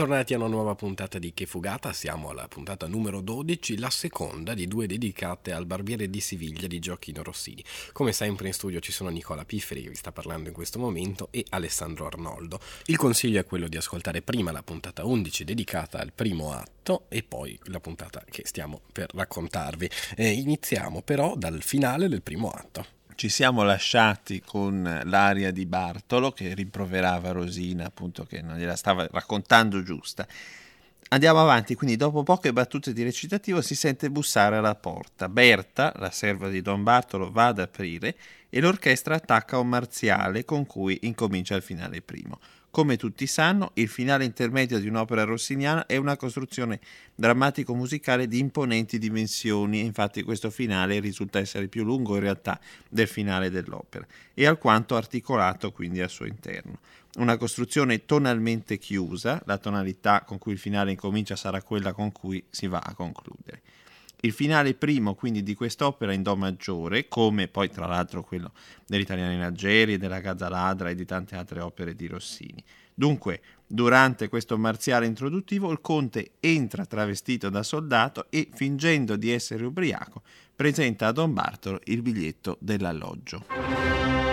Bentornati a una nuova puntata di Che Fugata, siamo alla puntata numero 12, la seconda di due dedicate al barbiere di Siviglia di Gioacchino Rossini. Come sempre in studio ci sono Nicola Pifferi che vi sta parlando in questo momento e Alessandro Arnoldo. Il consiglio è quello di ascoltare prima la puntata 11 dedicata al primo atto e poi la puntata che stiamo per raccontarvi. Eh, iniziamo però dal finale del primo atto ci siamo lasciati con l'aria di Bartolo che rimproverava Rosina, appunto che non gliela stava raccontando giusta. Andiamo avanti, quindi dopo poche battute di recitativo si sente bussare alla porta. Berta, la serva di Don Bartolo, va ad aprire e l'orchestra attacca un marziale con cui incomincia il finale primo. Come tutti sanno, il finale intermedio di un'opera rossiniana è una costruzione drammatico-musicale di imponenti dimensioni, infatti questo finale risulta essere più lungo in realtà del finale dell'opera e alquanto articolato quindi al suo interno. Una costruzione tonalmente chiusa, la tonalità con cui il finale incomincia sarà quella con cui si va a concludere. Il finale primo quindi di quest'opera in Do maggiore, come poi tra l'altro quello dell'Italiano in Algeri, della Gazzaladra e di tante altre opere di Rossini. Dunque, durante questo marziale introduttivo, il conte entra travestito da soldato e, fingendo di essere ubriaco, presenta a Don Bartolo il biglietto dell'alloggio.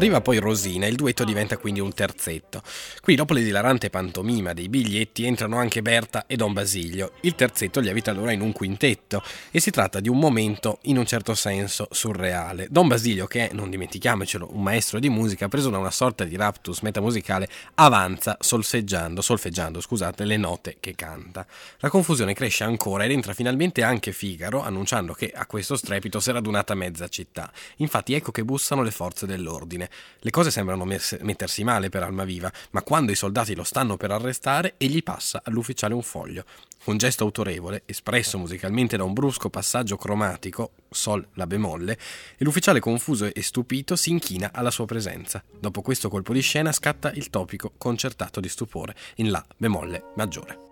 Arriva poi Rosina e il duetto diventa quindi un terzetto. Qui dopo l'esilarante pantomima dei biglietti entrano anche Berta e Don Basilio. Il terzetto li avvita allora in un quintetto e si tratta di un momento in un certo senso surreale. Don Basilio, che è, non dimentichiamocelo, un maestro di musica, preso da una sorta di raptus metamusicale, avanza solfeggiando, solfeggiando scusate, le note che canta. La confusione cresce ancora ed entra finalmente anche Figaro, annunciando che a questo strepito si è radunata mezza città. Infatti ecco che bussano le forze dell'ordine ordine. Le cose sembrano messe, mettersi male per Almaviva, ma quando i soldati lo stanno per arrestare, egli passa all'ufficiale un foglio. Un gesto autorevole, espresso musicalmente da un brusco passaggio cromatico, sol la bemolle, e l'ufficiale confuso e stupito si inchina alla sua presenza. Dopo questo colpo di scena scatta il topico concertato di stupore in la bemolle maggiore.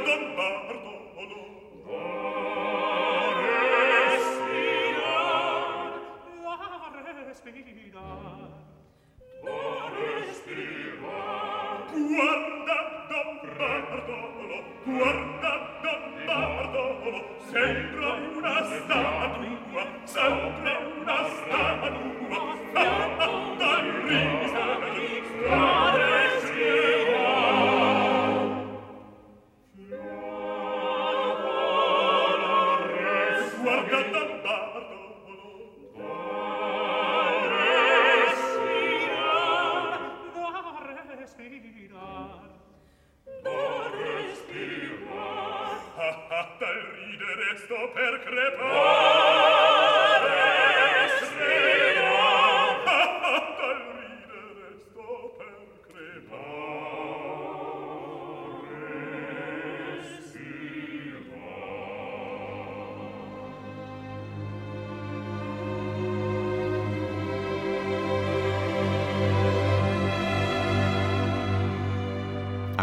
abandoned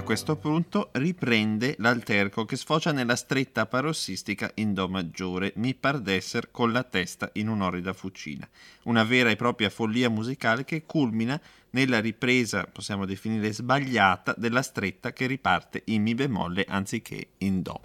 questo punto riprende l'alterco che sfocia nella stretta parossistica in Do maggiore, mi par d'esser con la testa in un'orrida fucina. Una vera e propria follia musicale che culmina nella ripresa, possiamo definire sbagliata, della stretta che riparte in Mi bemolle anziché in Do.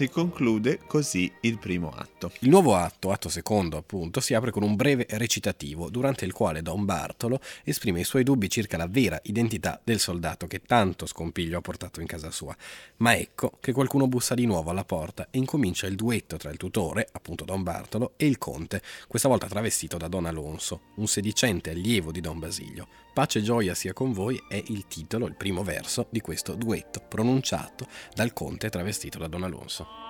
Si conclude così il primo atto. Il nuovo atto, atto secondo appunto, si apre con un breve recitativo durante il quale Don Bartolo esprime i suoi dubbi circa la vera identità del soldato che tanto scompiglio ha portato in casa sua. Ma ecco che qualcuno bussa di nuovo alla porta e incomincia il duetto tra il tutore, appunto Don Bartolo, e il conte, questa volta travestito da Don Alonso, un sedicente allievo di Don Basilio. Pace e gioia sia con voi è il titolo, il primo verso di questo duetto pronunciato dal conte travestito da Don Alonso.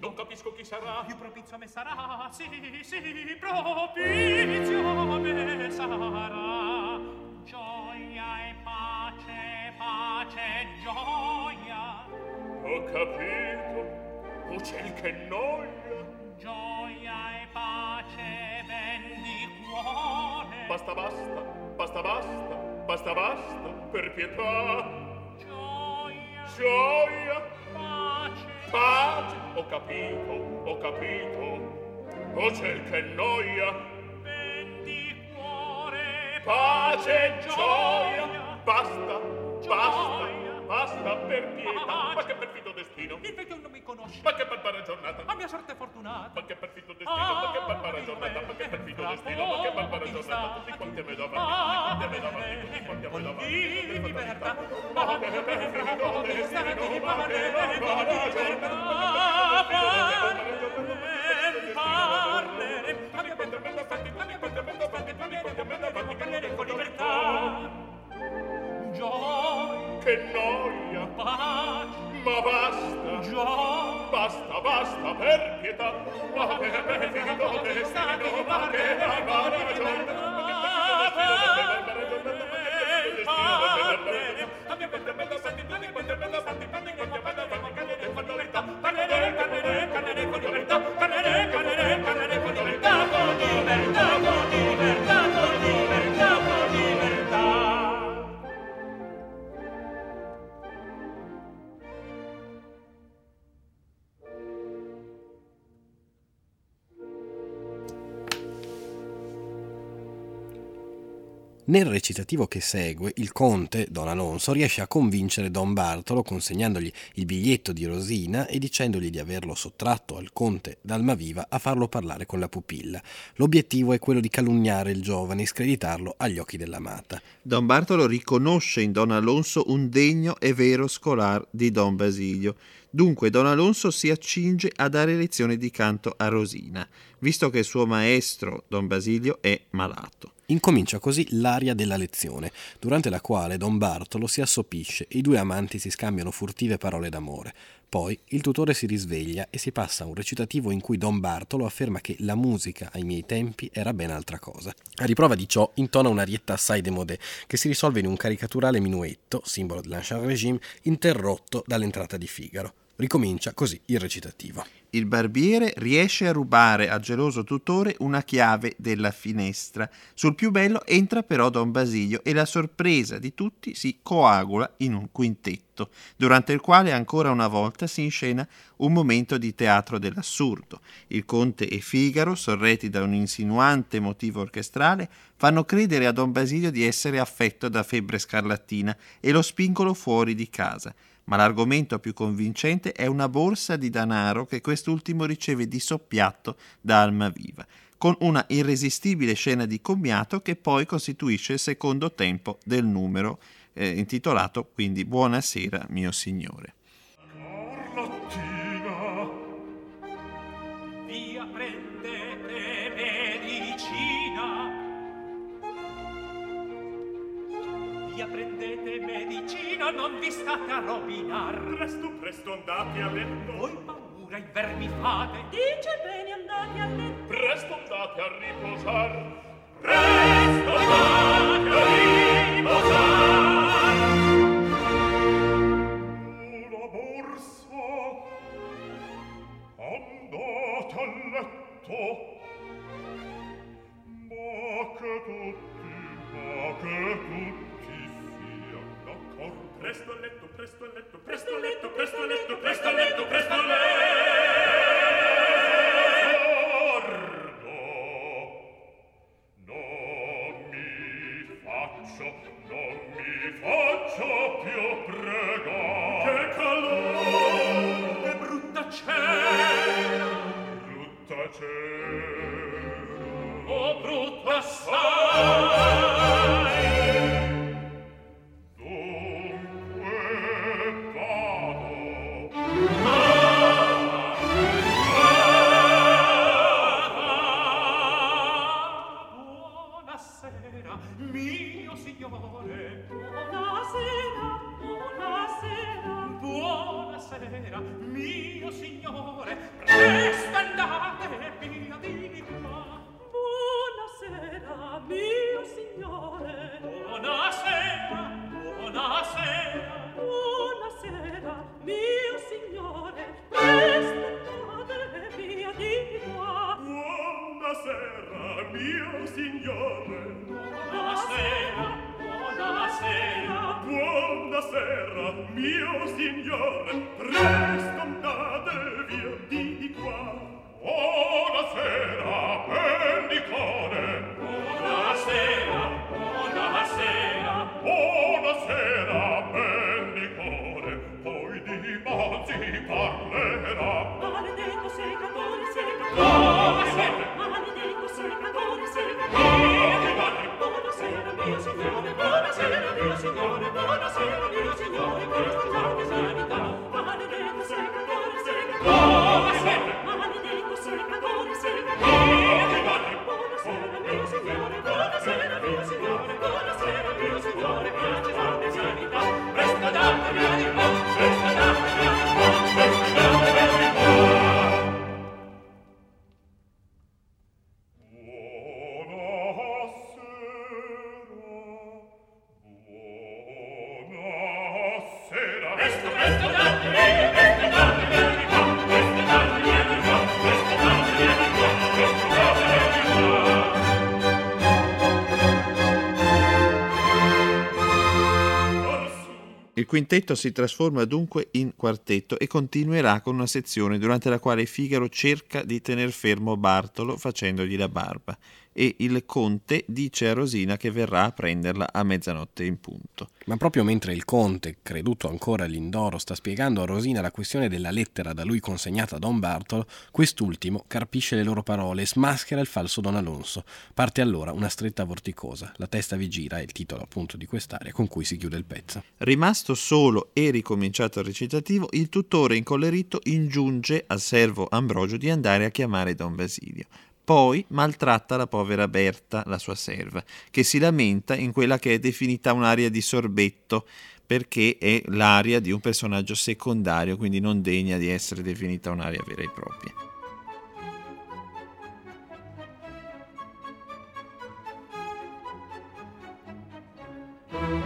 Non capisco chi sarà. Più propizio a me sarà, sì, sì, propizio a me sarà. Gioia e pace, capito. Oh ciel che noia. Gioia e pace, ben di cuore. Basta, basta, basta, basta, basta, basta, per pietà. Gioia, Gioia, pace, pace. Ho capito, ho capito. Oh ciel che noia. ben di cuore. Pace, gioia. Basta, basta, Gioia. basta, per pietà. Ma che stupido destino In che non mi conosce. Ma che barbara giornata A mia sorte fortunata Ma che perfitto destino ah, Ma che barbara giornata Ma che perfitto destino Ma che barbara giornata Tutti quanti me davanti Tutti quanti me davanti Tutti quanti me davanti Tutti libertà Ma che perfitto destino Ma che barbara giornata Ma che barbara giornata parlerem, ma che quando prendo fatti, ma che quando prendo fatti, ma che noia, pace. Ma basta! Già! Basta, basta, per pietà! Ma che bello destino! Ma che bello giornata Nel recitativo che segue, il conte, Don Alonso, riesce a convincere Don Bartolo consegnandogli il biglietto di Rosina e dicendogli di averlo sottratto al conte d'Almaviva a farlo parlare con la pupilla. L'obiettivo è quello di calunniare il giovane e screditarlo agli occhi dell'amata. Don Bartolo riconosce in Don Alonso un degno e vero scolar di Don Basilio. Dunque Don Alonso si accinge a dare lezioni di canto a Rosina, visto che il suo maestro, Don Basilio, è malato. Incomincia così l'aria della lezione, durante la quale Don Bartolo si assopisce e i due amanti si scambiano furtive parole d'amore. Poi il tutore si risveglia e si passa a un recitativo in cui Don Bartolo afferma che la musica ai miei tempi era ben altra cosa. A riprova di ciò intona un'arietta assai demodé che si risolve in un caricaturale minuetto, simbolo dell'Ancien Regime, interrotto dall'entrata di Figaro. Ricomincia così il recitativo. Il barbiere riesce a rubare al geloso tutore una chiave della finestra. Sul più bello entra però Don Basilio e la sorpresa di tutti si coagula in un quintetto, durante il quale ancora una volta si inscena un momento di teatro dell'assurdo. Il conte e Figaro, sorretti da un insinuante motivo orchestrale, fanno credere a Don Basilio di essere affetto da febbre scarlattina e lo spingono fuori di casa ma l'argomento più convincente è una borsa di danaro che quest'ultimo riceve di soppiatto da Almaviva, con una irresistibile scena di commiato che poi costituisce il secondo tempo del numero eh, intitolato quindi Buonasera mio signore. Signorina, non vi state a rovinar. Presto, presto, andate a letto. Voi paura i vermi fate. Dice bene, andate a letto. Presto, andate a riposar. Presto, andate a riposar. sera, mio signore. Buona sera, buona sera. Buona sera, mio signore. Presto andate via di qua. Buona sera, mio signore. Buona sera, buona sera. Buona sera, mio signore. Presto andate via di qua. Buona sera mio signore. Buonasera, buonasera. Buonasera, mio signore. Presto andate via di qua. Buonasera, pendicone. Buonasera, buonasera. Buonasera, pendicone. Poi di bazzi parlerà. Maledetto secatore, secatore. Quintetto si trasforma dunque in quartetto e continuerà con una sezione durante la quale Figaro cerca di tener fermo Bartolo facendogli la barba e il conte dice a Rosina che verrà a prenderla a mezzanotte in punto. Ma proprio mentre il conte, creduto ancora all'indoro, sta spiegando a Rosina la questione della lettera da lui consegnata a Don Bartolo, quest'ultimo carpisce le loro parole e smaschera il falso Don Alonso. Parte allora una stretta vorticosa, la testa vi gira, è il titolo appunto di quest'aria con cui si chiude il pezzo. Rimasto solo e ricominciato il recitativo, il tutore incollerito ingiunge al servo Ambrogio di andare a chiamare Don Basilio. Poi maltratta la povera Berta, la sua serva, che si lamenta in quella che è definita un'aria di sorbetto, perché è l'aria di un personaggio secondario, quindi non degna di essere definita un'aria vera e propria. Il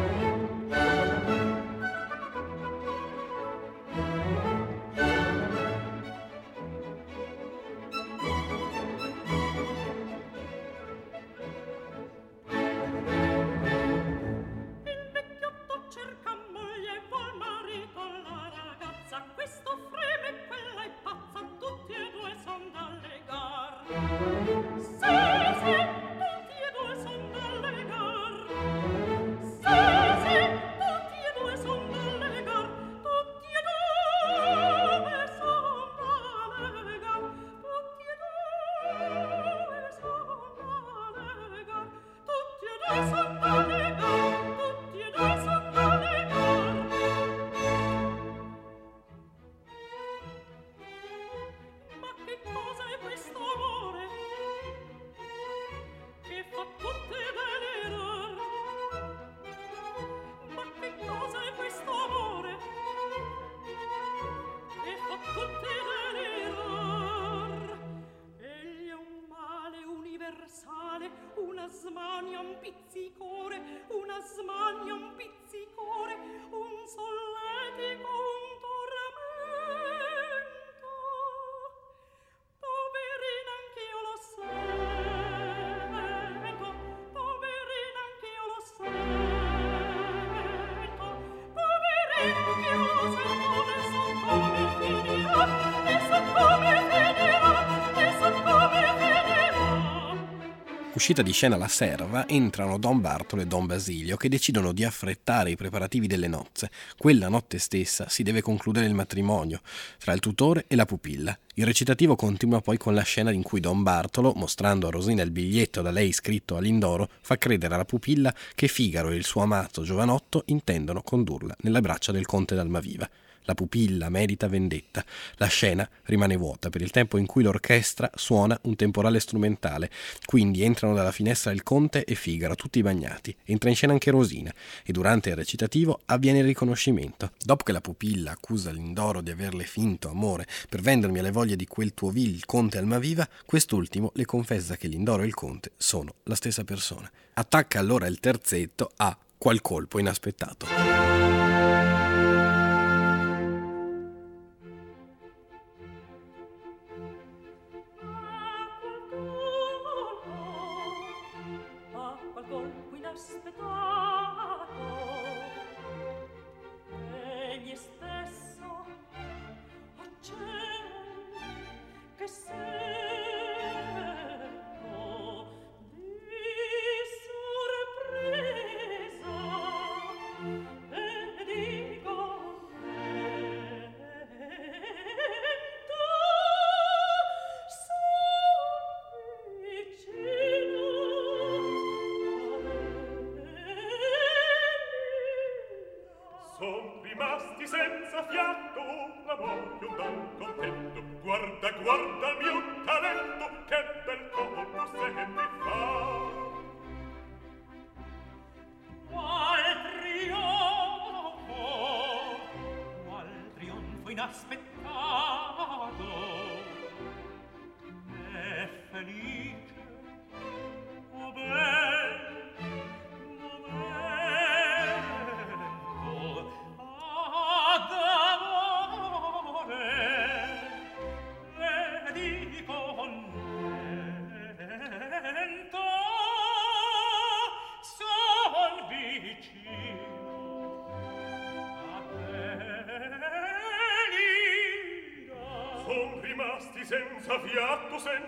Uscita di scena la serva, entrano Don Bartolo e Don Basilio che decidono di affrettare i preparativi delle nozze. Quella notte stessa si deve concludere il matrimonio tra il tutore e la pupilla. Il recitativo continua poi con la scena in cui Don Bartolo, mostrando a Rosina il biglietto da lei scritto a Lindoro, fa credere alla pupilla che Figaro e il suo amato giovanotto intendono condurla nelle braccia del conte d'Almaviva. La pupilla merita vendetta. La scena rimane vuota per il tempo in cui l'orchestra suona un temporale strumentale. Quindi entrano dalla finestra il conte e Figaro, tutti bagnati. Entra in scena anche Rosina e durante il recitativo avviene il riconoscimento. Dopo che la pupilla accusa Lindoro di averle finto amore per vendermi alle voglie di quel tuo vil conte Almaviva, quest'ultimo le confessa che Lindoro e il conte sono la stessa persona. Attacca allora il terzetto a qual colpo inaspettato.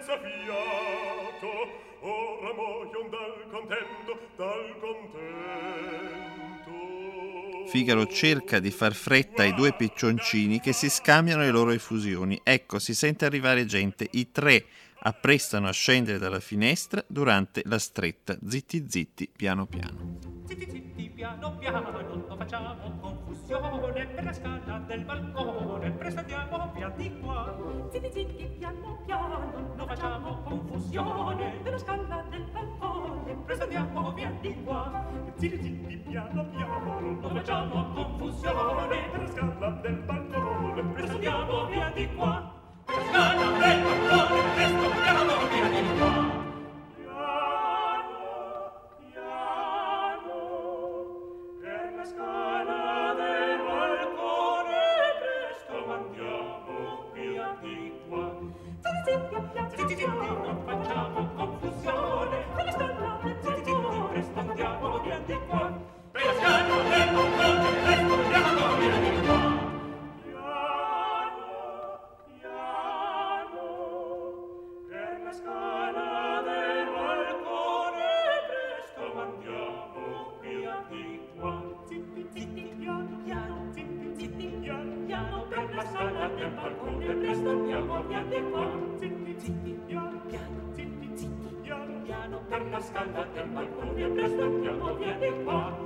Senza fiato. Ora muoion dal contento, dal contento. Figaro cerca di far fretta ai due piccioncini che si scambiano le loro effusioni. Ecco, si sente arrivare gente. I tre apprestano a scendere dalla finestra durante la stretta. Zitti zitti, piano piano. Zitti zitti piano piano non facciamo Sione per la scala del balcone, prestandiamo via di qua. Zitti zitti, piano piano, non facciamo confusione. Per la scala del balcone, prestandiamo via di qua. Zitti zitti, piano piano, non facciamo confusione. Per la scala del balcone. carta scaldata in balcone presto chiamo vieni qua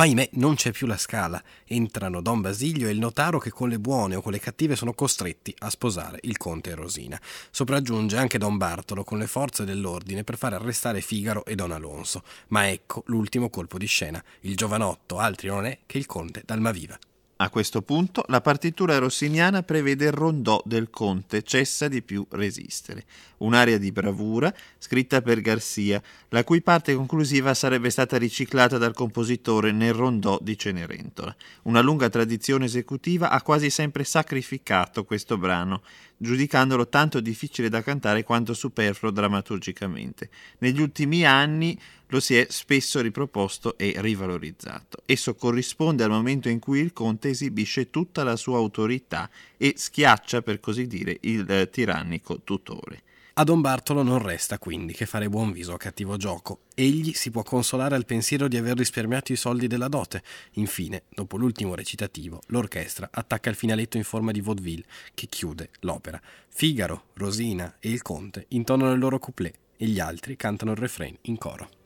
Ma ahimè non c'è più la scala. Entrano Don Basilio e il notaro che con le buone o con le cattive sono costretti a sposare il conte e Rosina. Sopraggiunge anche Don Bartolo con le forze dell'ordine per far arrestare Figaro e Don Alonso. Ma ecco l'ultimo colpo di scena. Il giovanotto altri non è che il conte d'Almaviva. A questo punto la partitura rossiniana prevede il rondò del conte, cessa di più resistere, un'aria di bravura scritta per Garcia, la cui parte conclusiva sarebbe stata riciclata dal compositore nel rondò di Cenerentola. Una lunga tradizione esecutiva ha quasi sempre sacrificato questo brano, giudicandolo tanto difficile da cantare quanto superfluo drammaturgicamente. Negli ultimi anni lo si è spesso riproposto e rivalorizzato. Esso corrisponde al momento in cui il conte esibisce tutta la sua autorità e schiaccia, per così dire, il eh, tirannico tutore. A Don Bartolo non resta quindi che fare buon viso a cattivo gioco. Egli si può consolare al pensiero di aver risparmiato i soldi della dote. Infine, dopo l'ultimo recitativo, l'orchestra attacca il finaletto in forma di vaudeville che chiude l'opera. Figaro, Rosina e il conte intonano il loro couplet e gli altri cantano il refrain in coro.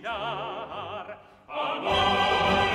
sfidar amore.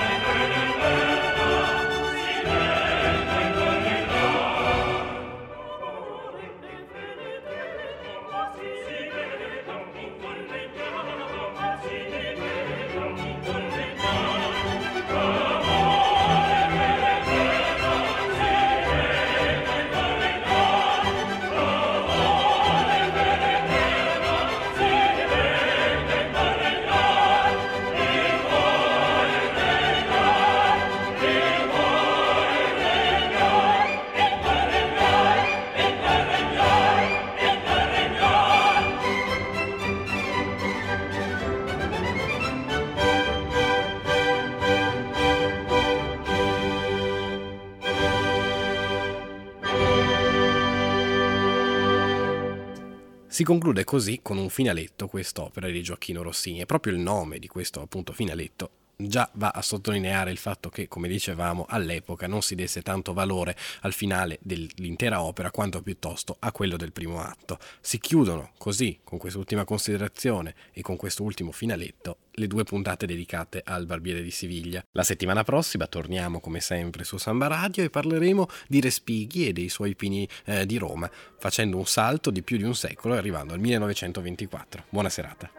Si conclude così con un finaletto quest'opera di Gioacchino Rossini. E proprio il nome di questo appunto finaletto già va a sottolineare il fatto che, come dicevamo, all'epoca non si desse tanto valore al finale dell'intera opera quanto piuttosto a quello del primo atto. Si chiudono così, con quest'ultima considerazione e con questo ultimo finaletto, le due puntate dedicate al Barbiere di Siviglia. La settimana prossima torniamo come sempre su Samba Radio e parleremo di Respighi e dei suoi pini eh, di Roma, facendo un salto di più di un secolo e arrivando al 1924. Buona serata.